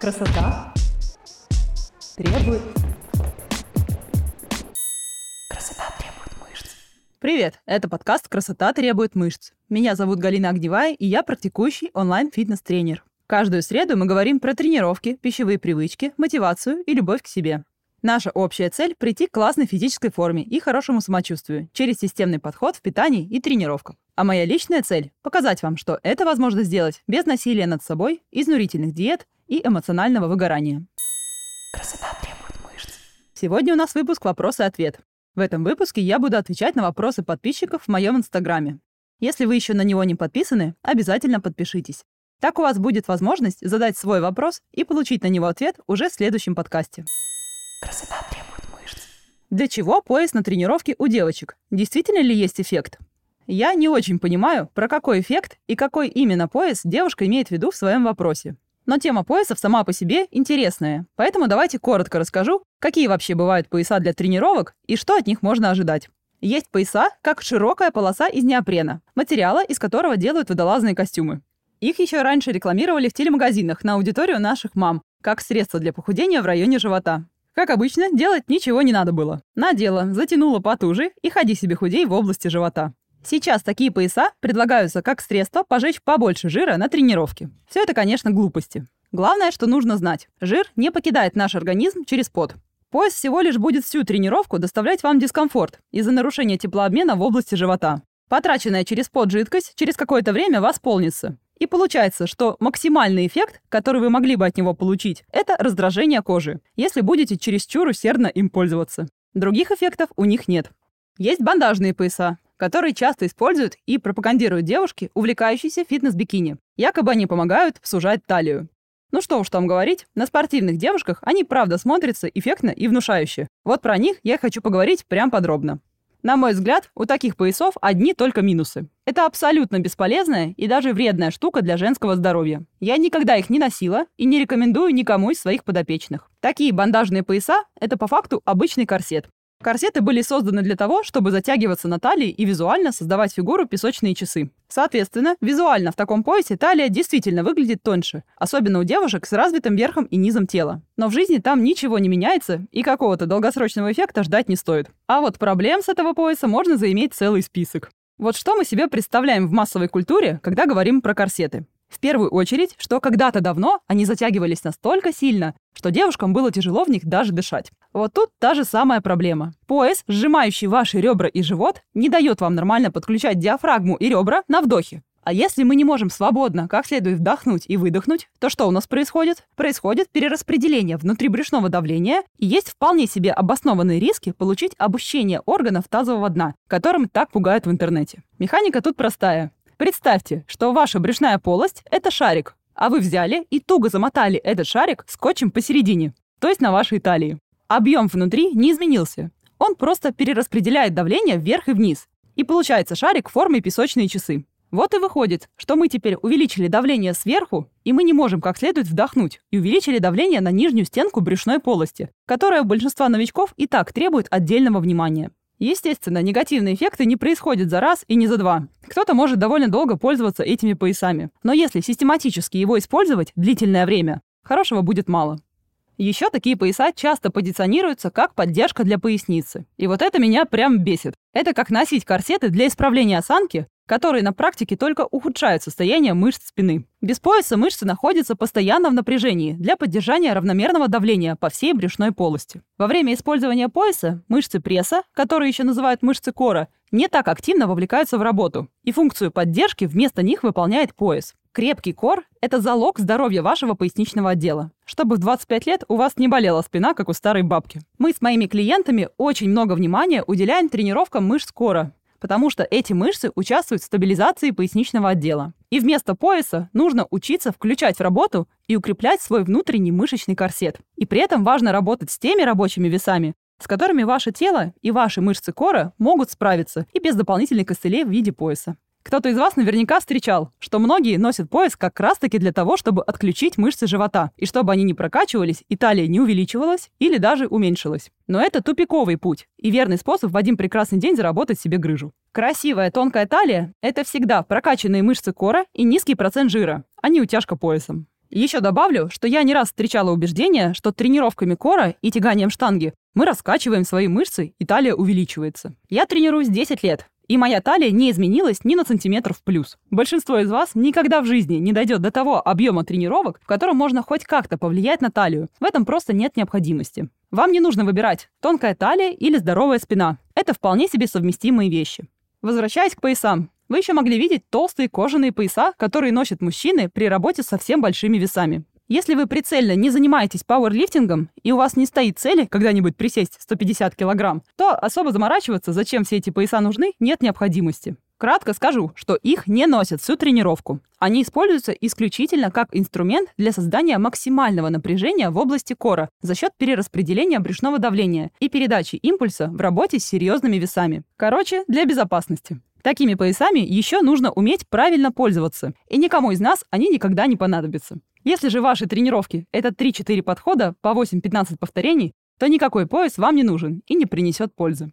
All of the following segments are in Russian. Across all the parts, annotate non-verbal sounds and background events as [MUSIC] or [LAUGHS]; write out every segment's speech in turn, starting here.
Красота требует... Красота требует мышц. Привет, это подкаст «Красота требует мышц». Меня зовут Галина Огневая, и я практикующий онлайн-фитнес-тренер. Каждую среду мы говорим про тренировки, пищевые привычки, мотивацию и любовь к себе. Наша общая цель – прийти к классной физической форме и хорошему самочувствию через системный подход в питании и тренировках. А моя личная цель – показать вам, что это возможно сделать без насилия над собой, изнурительных диет и эмоционального выгорания. Красота требует мышц. Сегодня у нас выпуск «Вопрос и ответ». В этом выпуске я буду отвечать на вопросы подписчиков в моем инстаграме. Если вы еще на него не подписаны, обязательно подпишитесь. Так у вас будет возможность задать свой вопрос и получить на него ответ уже в следующем подкасте. Красота требует мышц. Для чего пояс на тренировке у девочек? Действительно ли есть эффект? Я не очень понимаю, про какой эффект и какой именно пояс девушка имеет в виду в своем вопросе. Но тема поясов сама по себе интересная, поэтому давайте коротко расскажу, какие вообще бывают пояса для тренировок и что от них можно ожидать. Есть пояса, как широкая полоса из неопрена, материала, из которого делают водолазные костюмы. Их еще раньше рекламировали в телемагазинах на аудиторию наших мам, как средство для похудения в районе живота. Как обычно, делать ничего не надо было. Надела, затянула потуже и ходи себе худей в области живота. Сейчас такие пояса предлагаются как средство пожечь побольше жира на тренировке. Все это, конечно, глупости. Главное, что нужно знать. Жир не покидает наш организм через пот. Пояс всего лишь будет всю тренировку доставлять вам дискомфорт из-за нарушения теплообмена в области живота. Потраченная через пот жидкость через какое-то время восполнится. И получается, что максимальный эффект, который вы могли бы от него получить, это раздражение кожи, если будете чересчур усердно им пользоваться. Других эффектов у них нет. Есть бандажные пояса, которые часто используют и пропагандируют девушки, увлекающиеся фитнес-бикини. Якобы они помогают сужать талию. Ну что уж там говорить, на спортивных девушках они правда смотрятся эффектно и внушающе. Вот про них я хочу поговорить прям подробно. На мой взгляд, у таких поясов одни только минусы. Это абсолютно бесполезная и даже вредная штука для женского здоровья. Я никогда их не носила и не рекомендую никому из своих подопечных. Такие бандажные пояса – это по факту обычный корсет. Корсеты были созданы для того, чтобы затягиваться на талии и визуально создавать фигуру песочные часы. Соответственно, визуально в таком поясе талия действительно выглядит тоньше, особенно у девушек с развитым верхом и низом тела. Но в жизни там ничего не меняется, и какого-то долгосрочного эффекта ждать не стоит. А вот проблем с этого пояса можно заиметь целый список. Вот что мы себе представляем в массовой культуре, когда говорим про корсеты. В первую очередь, что когда-то давно они затягивались настолько сильно, что девушкам было тяжело в них даже дышать. Вот тут та же самая проблема. Пояс, сжимающий ваши ребра и живот, не дает вам нормально подключать диафрагму и ребра на вдохе. А если мы не можем свободно, как следует вдохнуть и выдохнуть, то что у нас происходит? Происходит перераспределение внутрибрюшного давления и есть вполне себе обоснованные риски получить обущение органов тазового дна, которым так пугают в интернете. Механика тут простая. Представьте, что ваша брюшная полость – это шарик, а вы взяли и туго замотали этот шарик скотчем посередине, то есть на вашей талии. Объем внутри не изменился. Он просто перераспределяет давление вверх и вниз. И получается шарик в форме песочные часы. Вот и выходит, что мы теперь увеличили давление сверху, и мы не можем как следует вдохнуть, и увеличили давление на нижнюю стенку брюшной полости, которая у большинства новичков и так требует отдельного внимания. Естественно, негативные эффекты не происходят за раз и не за два. Кто-то может довольно долго пользоваться этими поясами. Но если систематически его использовать длительное время, хорошего будет мало. Еще такие пояса часто позиционируются как поддержка для поясницы. И вот это меня прям бесит. Это как носить корсеты для исправления осанки, которые на практике только ухудшают состояние мышц спины. Без пояса мышцы находятся постоянно в напряжении для поддержания равномерного давления по всей брюшной полости. Во время использования пояса мышцы пресса, которые еще называют мышцы кора, не так активно вовлекаются в работу, и функцию поддержки вместо них выполняет пояс. Крепкий кор – это залог здоровья вашего поясничного отдела, чтобы в 25 лет у вас не болела спина, как у старой бабки. Мы с моими клиентами очень много внимания уделяем тренировкам мышц кора, потому что эти мышцы участвуют в стабилизации поясничного отдела. И вместо пояса нужно учиться включать в работу и укреплять свой внутренний мышечный корсет. И при этом важно работать с теми рабочими весами, с которыми ваше тело и ваши мышцы кора могут справиться и без дополнительных костылей в виде пояса. Кто-то из вас наверняка встречал, что многие носят пояс как раз-таки для того, чтобы отключить мышцы живота, и чтобы они не прокачивались, и талия не увеличивалась или даже уменьшилась. Но это тупиковый путь, и верный способ в один прекрасный день заработать себе грыжу. Красивая тонкая талия – это всегда прокачанные мышцы кора и низкий процент жира, а не утяжка поясом. Еще добавлю, что я не раз встречала убеждение, что тренировками кора и тяганием штанги мы раскачиваем свои мышцы, и талия увеличивается. Я тренируюсь 10 лет, и моя талия не изменилась ни на сантиметр в плюс. Большинство из вас никогда в жизни не дойдет до того объема тренировок, в котором можно хоть как-то повлиять на талию. В этом просто нет необходимости. Вам не нужно выбирать, тонкая талия или здоровая спина. Это вполне себе совместимые вещи. Возвращаясь к поясам. Вы еще могли видеть толстые кожаные пояса, которые носят мужчины при работе со совсем большими весами. Если вы прицельно не занимаетесь пауэрлифтингом и у вас не стоит цели когда-нибудь присесть 150 килограмм, то особо заморачиваться, зачем все эти пояса нужны, нет необходимости. Кратко скажу, что их не носят всю тренировку. Они используются исключительно как инструмент для создания максимального напряжения в области кора за счет перераспределения брюшного давления и передачи импульса в работе с серьезными весами. Короче, для безопасности. Такими поясами еще нужно уметь правильно пользоваться, и никому из нас они никогда не понадобятся. Если же ваши тренировки — это 3-4 подхода по 8-15 повторений, то никакой пояс вам не нужен и не принесет пользы.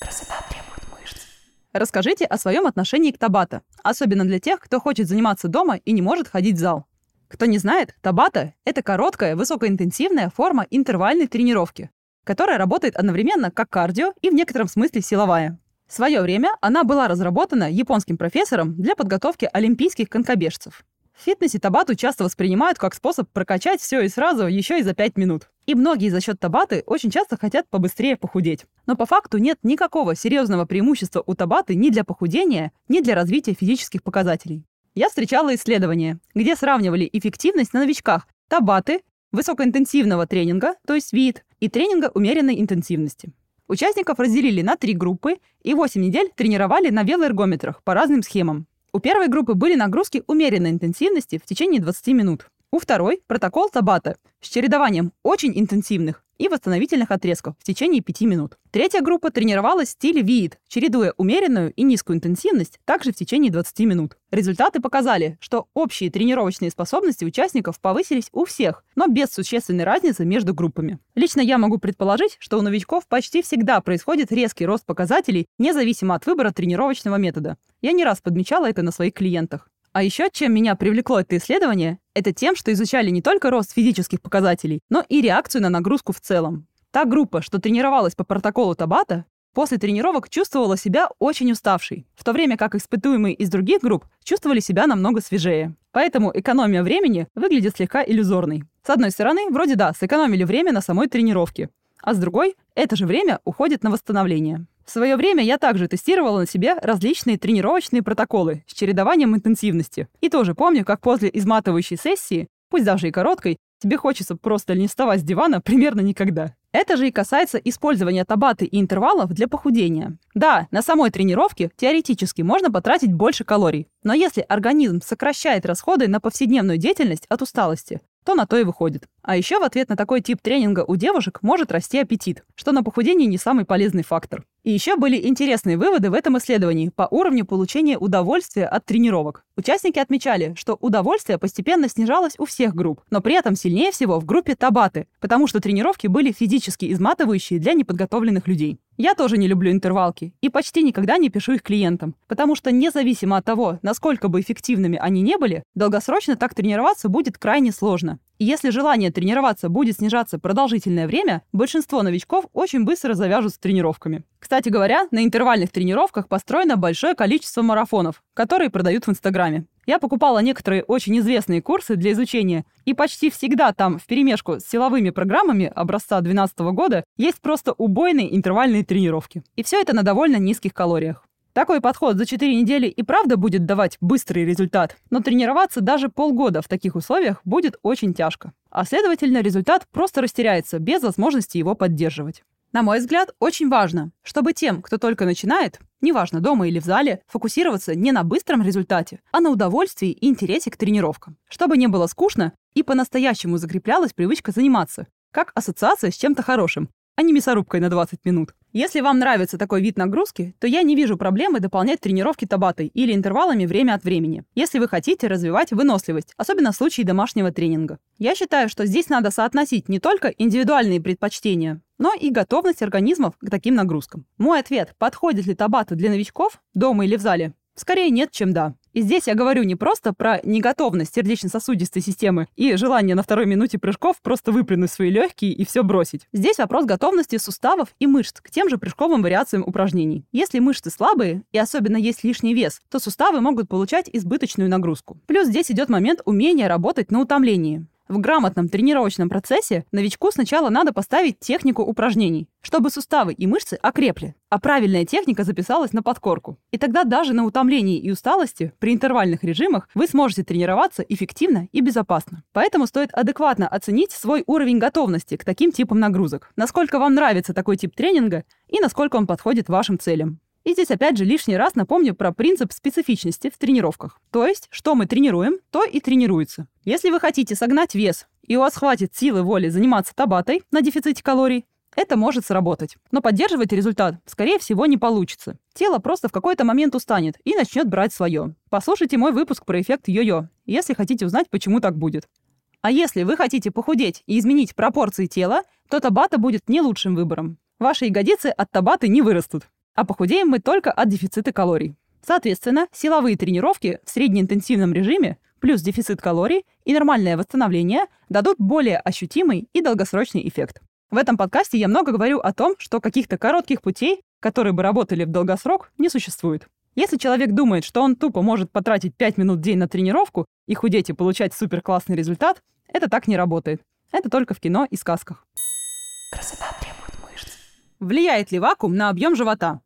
Красота требует мышц. Расскажите о своем отношении к табата, особенно для тех, кто хочет заниматься дома и не может ходить в зал. Кто не знает, табата — это короткая, высокоинтенсивная форма интервальной тренировки, которая работает одновременно как кардио и в некотором смысле силовая. В свое время она была разработана японским профессором для подготовки олимпийских конкобежцев. В фитнесе табату часто воспринимают как способ прокачать все и сразу еще и за 5 минут. И многие за счет табаты очень часто хотят побыстрее похудеть. Но по факту нет никакого серьезного преимущества у табаты ни для похудения, ни для развития физических показателей. Я встречала исследования, где сравнивали эффективность на новичках табаты, высокоинтенсивного тренинга, то есть ВИИТ, и тренинга умеренной интенсивности. Участников разделили на три группы и 8 недель тренировали на велоэргометрах по разным схемам. У первой группы были нагрузки умеренной интенсивности в течение 20 минут. У второй – протокол Табата с чередованием очень интенсивных и восстановительных отрезков в течение 5 минут. Третья группа тренировалась в стиле ВИИД, чередуя умеренную и низкую интенсивность также в течение 20 минут. Результаты показали, что общие тренировочные способности участников повысились у всех, но без существенной разницы между группами. Лично я могу предположить, что у новичков почти всегда происходит резкий рост показателей, независимо от выбора тренировочного метода. Я не раз подмечала это на своих клиентах. А еще чем меня привлекло это исследование, это тем, что изучали не только рост физических показателей, но и реакцию на нагрузку в целом. Та группа, что тренировалась по протоколу Табата, после тренировок чувствовала себя очень уставшей, в то время как испытуемые из других групп чувствовали себя намного свежее. Поэтому экономия времени выглядит слегка иллюзорной. С одной стороны, вроде да, сэкономили время на самой тренировке, а с другой, это же время уходит на восстановление. В свое время я также тестировала на себе различные тренировочные протоколы с чередованием интенсивности. И тоже помню, как после изматывающей сессии, пусть даже и короткой, тебе хочется просто не вставать с дивана [LAUGHS] примерно никогда. Это же и касается использования табаты и интервалов для похудения. Да, на самой тренировке теоретически можно потратить больше калорий, но если организм сокращает расходы на повседневную деятельность от усталости, то на то и выходит. А еще в ответ на такой тип тренинга у девушек может расти аппетит, что на похудении не самый полезный фактор. И еще были интересные выводы в этом исследовании по уровню получения удовольствия от тренировок. Участники отмечали, что удовольствие постепенно снижалось у всех групп, но при этом сильнее всего в группе табаты, потому что тренировки были физически изматывающие для неподготовленных людей. Я тоже не люблю интервалки и почти никогда не пишу их клиентам, потому что независимо от того, насколько бы эффективными они не были, долгосрочно так тренироваться будет крайне сложно. И если желание тренироваться будет снижаться продолжительное время, большинство новичков очень быстро завяжут с тренировками. Кстати говоря, на интервальных тренировках построено большое количество марафонов, которые продают в Инстаграме. Я покупала некоторые очень известные курсы для изучения, и почти всегда там, в перемешку с силовыми программами образца 2012 года, есть просто убойные интервальные тренировки. И все это на довольно низких калориях. Такой подход за 4 недели и правда будет давать быстрый результат, но тренироваться даже полгода в таких условиях будет очень тяжко. А следовательно, результат просто растеряется без возможности его поддерживать. На мой взгляд, очень важно, чтобы тем, кто только начинает, неважно, дома или в зале, фокусироваться не на быстром результате, а на удовольствии и интересе к тренировкам. Чтобы не было скучно и по-настоящему закреплялась привычка заниматься, как ассоциация с чем-то хорошим, а не мясорубкой на 20 минут. Если вам нравится такой вид нагрузки, то я не вижу проблемы дополнять тренировки табатой или интервалами время от времени, если вы хотите развивать выносливость, особенно в случае домашнего тренинга. Я считаю, что здесь надо соотносить не только индивидуальные предпочтения, но и готовность организмов к таким нагрузкам. Мой ответ, подходит ли табата для новичков, дома или в зале, Скорее нет, чем да. И здесь я говорю не просто про неготовность сердечно-сосудистой системы и желание на второй минуте прыжков просто выплюнуть свои легкие и все бросить. Здесь вопрос готовности суставов и мышц к тем же прыжковым вариациям упражнений. Если мышцы слабые, и особенно есть лишний вес, то суставы могут получать избыточную нагрузку. Плюс здесь идет момент умения работать на утомлении. В грамотном тренировочном процессе новичку сначала надо поставить технику упражнений, чтобы суставы и мышцы окрепли, а правильная техника записалась на подкорку. И тогда даже на утомлении и усталости при интервальных режимах вы сможете тренироваться эффективно и безопасно. Поэтому стоит адекватно оценить свой уровень готовности к таким типам нагрузок, насколько вам нравится такой тип тренинга и насколько он подходит вашим целям. И здесь опять же лишний раз напомню про принцип специфичности в тренировках. То есть, что мы тренируем, то и тренируется. Если вы хотите согнать вес, и у вас хватит силы воли заниматься табатой на дефиците калорий, это может сработать. Но поддерживать результат, скорее всего, не получится. Тело просто в какой-то момент устанет и начнет брать свое. Послушайте мой выпуск про эффект йо-йо, если хотите узнать, почему так будет. А если вы хотите похудеть и изменить пропорции тела, то табата будет не лучшим выбором. Ваши ягодицы от табаты не вырастут а похудеем мы только от дефицита калорий. Соответственно, силовые тренировки в среднеинтенсивном режиме плюс дефицит калорий и нормальное восстановление дадут более ощутимый и долгосрочный эффект. В этом подкасте я много говорю о том, что каких-то коротких путей, которые бы работали в долгосрок, не существует. Если человек думает, что он тупо может потратить 5 минут в день на тренировку и худеть и получать супер классный результат, это так не работает. Это только в кино и сказках. Красота требует мышц. Влияет ли вакуум на объем живота?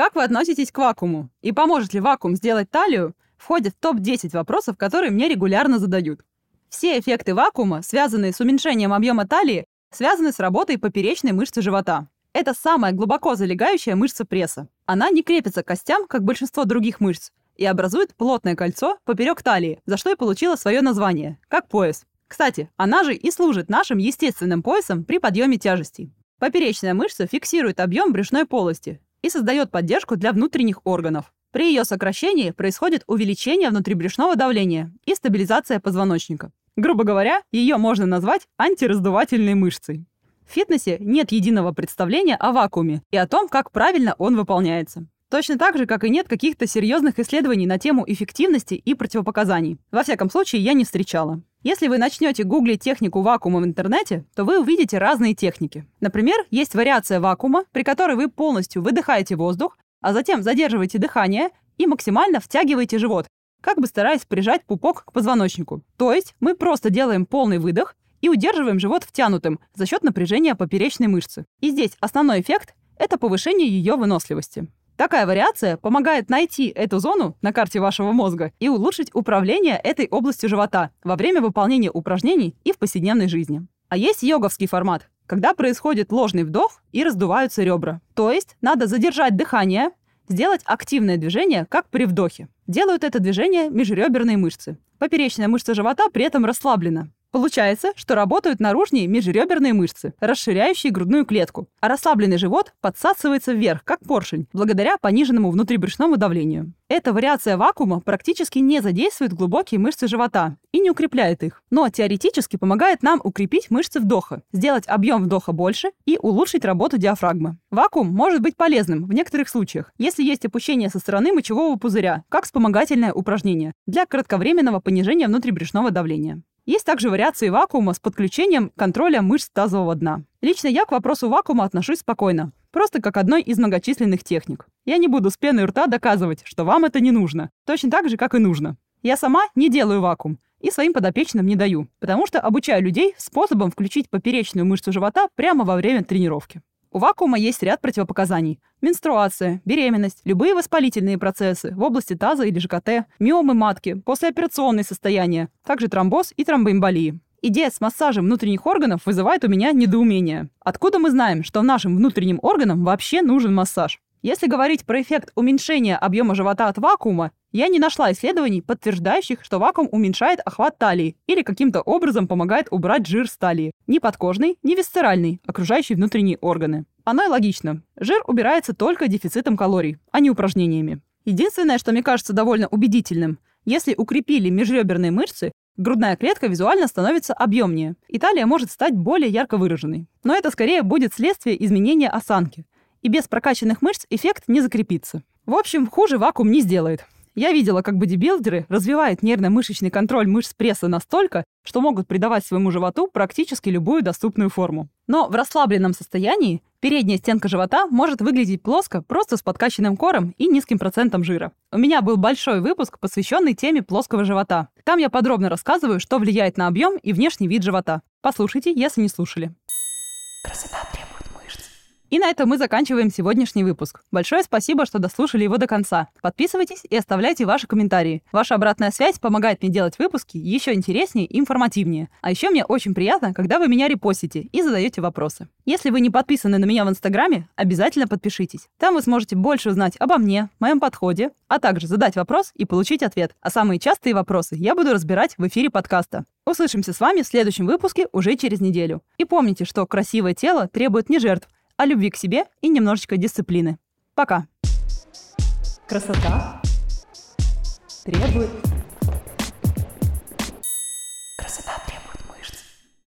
Как вы относитесь к вакууму? И поможет ли вакуум сделать талию? Входит в топ-10 вопросов, которые мне регулярно задают. Все эффекты вакуума, связанные с уменьшением объема талии, связаны с работой поперечной мышцы живота. Это самая глубоко залегающая мышца пресса. Она не крепится к костям, как большинство других мышц, и образует плотное кольцо поперек талии, за что и получила свое название, как пояс. Кстати, она же и служит нашим естественным поясом при подъеме тяжестей. Поперечная мышца фиксирует объем брюшной полости, и создает поддержку для внутренних органов. При ее сокращении происходит увеличение внутрибрюшного давления и стабилизация позвоночника. Грубо говоря, ее можно назвать антираздувательной мышцей. В фитнесе нет единого представления о вакууме и о том, как правильно он выполняется. Точно так же, как и нет каких-то серьезных исследований на тему эффективности и противопоказаний. Во всяком случае, я не встречала. Если вы начнете гуглить технику вакуума в интернете, то вы увидите разные техники. Например, есть вариация вакуума, при которой вы полностью выдыхаете воздух, а затем задерживаете дыхание и максимально втягиваете живот, как бы стараясь прижать пупок к позвоночнику. То есть мы просто делаем полный выдох и удерживаем живот втянутым за счет напряжения поперечной мышцы. И здесь основной эффект – это повышение ее выносливости. Такая вариация помогает найти эту зону на карте вашего мозга и улучшить управление этой областью живота во время выполнения упражнений и в повседневной жизни. А есть йоговский формат, когда происходит ложный вдох и раздуваются ребра. То есть надо задержать дыхание, сделать активное движение, как при вдохе. Делают это движение межреберные мышцы. Поперечная мышца живота при этом расслаблена. Получается, что работают наружные межреберные мышцы, расширяющие грудную клетку, а расслабленный живот подсасывается вверх, как поршень, благодаря пониженному внутрибрюшному давлению. Эта вариация вакуума практически не задействует глубокие мышцы живота и не укрепляет их, но теоретически помогает нам укрепить мышцы вдоха, сделать объем вдоха больше и улучшить работу диафрагмы. Вакуум может быть полезным в некоторых случаях, если есть опущение со стороны мочевого пузыря, как вспомогательное упражнение для кратковременного понижения внутрибрюшного давления. Есть также вариации вакуума с подключением контроля мышц тазового дна. Лично я к вопросу вакуума отношусь спокойно, просто как одной из многочисленных техник. Я не буду с пеной рта доказывать, что вам это не нужно, точно так же, как и нужно. Я сама не делаю вакуум и своим подопечным не даю, потому что обучаю людей способом включить поперечную мышцу живота прямо во время тренировки. У вакуума есть ряд противопоказаний. Менструация, беременность, любые воспалительные процессы в области таза или ЖКТ, миомы матки, послеоперационные состояния, также тромбоз и тромбоэмболии. Идея с массажем внутренних органов вызывает у меня недоумение. Откуда мы знаем, что нашим внутренним органам вообще нужен массаж? Если говорить про эффект уменьшения объема живота от вакуума, я не нашла исследований, подтверждающих, что вакуум уменьшает охват талии или каким-то образом помогает убрать жир с талии. Ни подкожный, ни висцеральный, окружающий внутренние органы. Оно и логично. Жир убирается только дефицитом калорий, а не упражнениями. Единственное, что мне кажется довольно убедительным, если укрепили межреберные мышцы, грудная клетка визуально становится объемнее, и талия может стать более ярко выраженной. Но это скорее будет следствие изменения осанки – и без прокачанных мышц эффект не закрепится. В общем, хуже вакуум не сделает. Я видела, как бодибилдеры развивают нервно-мышечный контроль мышц пресса настолько, что могут придавать своему животу практически любую доступную форму. Но в расслабленном состоянии передняя стенка живота может выглядеть плоско просто с подкачанным кором и низким процентом жира. У меня был большой выпуск, посвященный теме плоского живота. Там я подробно рассказываю, что влияет на объем и внешний вид живота. Послушайте, если не слушали. Красота требует. И на этом мы заканчиваем сегодняшний выпуск. Большое спасибо, что дослушали его до конца. Подписывайтесь и оставляйте ваши комментарии. Ваша обратная связь помогает мне делать выпуски еще интереснее и информативнее. А еще мне очень приятно, когда вы меня репостите и задаете вопросы. Если вы не подписаны на меня в Инстаграме, обязательно подпишитесь. Там вы сможете больше узнать обо мне, моем подходе, а также задать вопрос и получить ответ. А самые частые вопросы я буду разбирать в эфире подкаста. Услышимся с вами в следующем выпуске уже через неделю. И помните, что красивое тело требует не жертв, а любви к себе и немножечко дисциплины. Пока. Красота требует